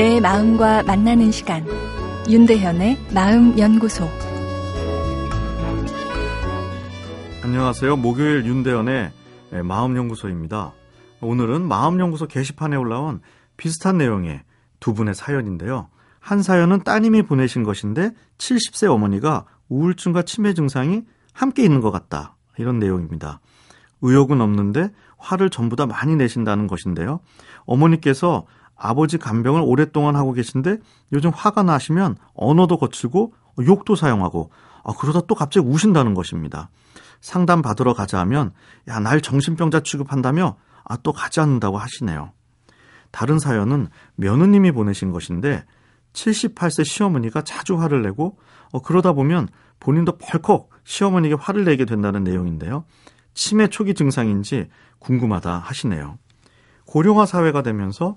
내 마음과 만나는 시간 윤대현의 마음 연구소 안녕하세요. 목요일 윤대현의 마음 연구소입니다. 오늘은 마음 연구소 게시판에 올라온 비슷한 내용의 두 분의 사연인데요. 한 사연은 따님이 보내신 것인데 70세 어머니가 우울증과 치매 증상이 함께 있는 것 같다. 이런 내용입니다. 의욕은 없는데 화를 전부 다 많이 내신다는 것인데요. 어머니께서 아버지 간병을 오랫동안 하고 계신데 요즘 화가 나시면 언어도 거칠고 욕도 사용하고 아, 그러다 또 갑자기 우신다는 것입니다. 상담 받으러 가자 하면 야, 날 정신병자 취급한다며 아, 또 가지 않는다고 하시네요. 다른 사연은 며느님이 보내신 것인데 78세 시어머니가 자주 화를 내고 어, 그러다 보면 본인도 벌컥 시어머니에게 화를 내게 된다는 내용인데요. 치매 초기 증상인지 궁금하다 하시네요. 고령화 사회가 되면서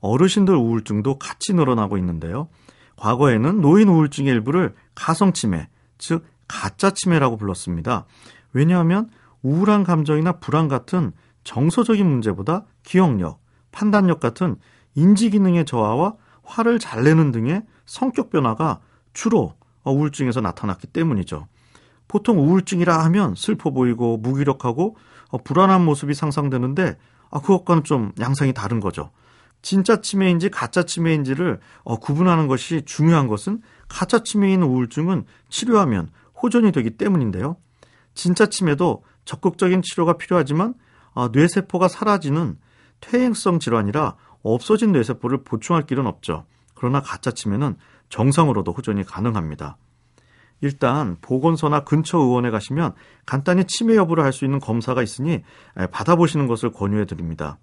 어르신들 우울증도 같이 늘어나고 있는데요. 과거에는 노인 우울증의 일부를 가성치매, 즉 가짜 치매라고 불렀습니다. 왜냐하면 우울한 감정이나 불안 같은 정서적인 문제보다 기억력, 판단력 같은 인지 기능의 저하와 화를 잘 내는 등의 성격 변화가 주로 우울증에서 나타났기 때문이죠. 보통 우울증이라 하면 슬퍼 보이고 무기력하고 불안한 모습이 상상되는데 아, 그것과는 좀 양상이 다른 거죠. 진짜 치매인지 가짜 치매인지를 어, 구분하는 것이 중요한 것은 가짜 치매인 우울증은 치료하면 호전이 되기 때문인데요. 진짜 치매도 적극적인 치료가 필요하지만 어, 뇌세포가 사라지는 퇴행성 질환이라 없어진 뇌세포를 보충할 길은 없죠. 그러나 가짜 치매는 정상으로도 호전이 가능합니다. 일단 보건소나 근처 의원에 가시면 간단히 치매 여부를 알수 있는 검사가 있으니 받아보시는 것을 권유해 드립니다.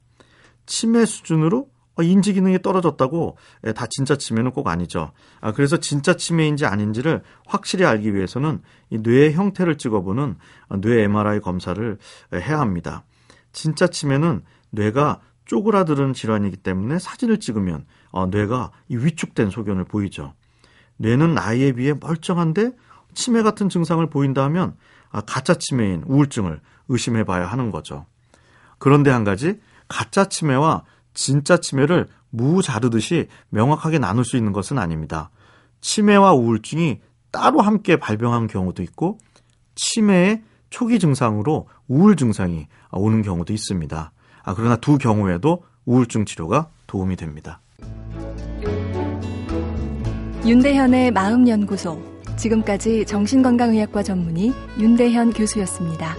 치매 수준으로 어, 인지 기능이 떨어졌다고 다 진짜 치매는 꼭 아니죠. 아, 그래서 진짜 치매인지 아닌지를 확실히 알기 위해서는 이 뇌의 형태를 찍어보는 뇌 MRI 검사를 해야 합니다. 진짜 치매는 뇌가 쪼그라드는 질환이기 때문에 사진을 찍으면 어, 뇌가 위축된 소견을 보이죠. 뇌는 나이에 비해 멀쩡한데 치매 같은 증상을 보인다 하면 아, 가짜 치매인 우울증을 의심해 봐야 하는 거죠. 그런데 한 가지 가짜 치매와 진짜 치매를 무 자르듯이 명확하게 나눌 수 있는 것은 아닙니다. 치매와 우울증이 따로 함께 발병한 경우도 있고 치매의 초기 증상으로 우울 증상이 오는 경우도 있습니다. 아, 그러나 두 경우에도 우울증 치료가 도움이 됩니다. 윤대현의 마음연구소. 지금까지 정신건강의학과 전문의 윤대현 교수였습니다.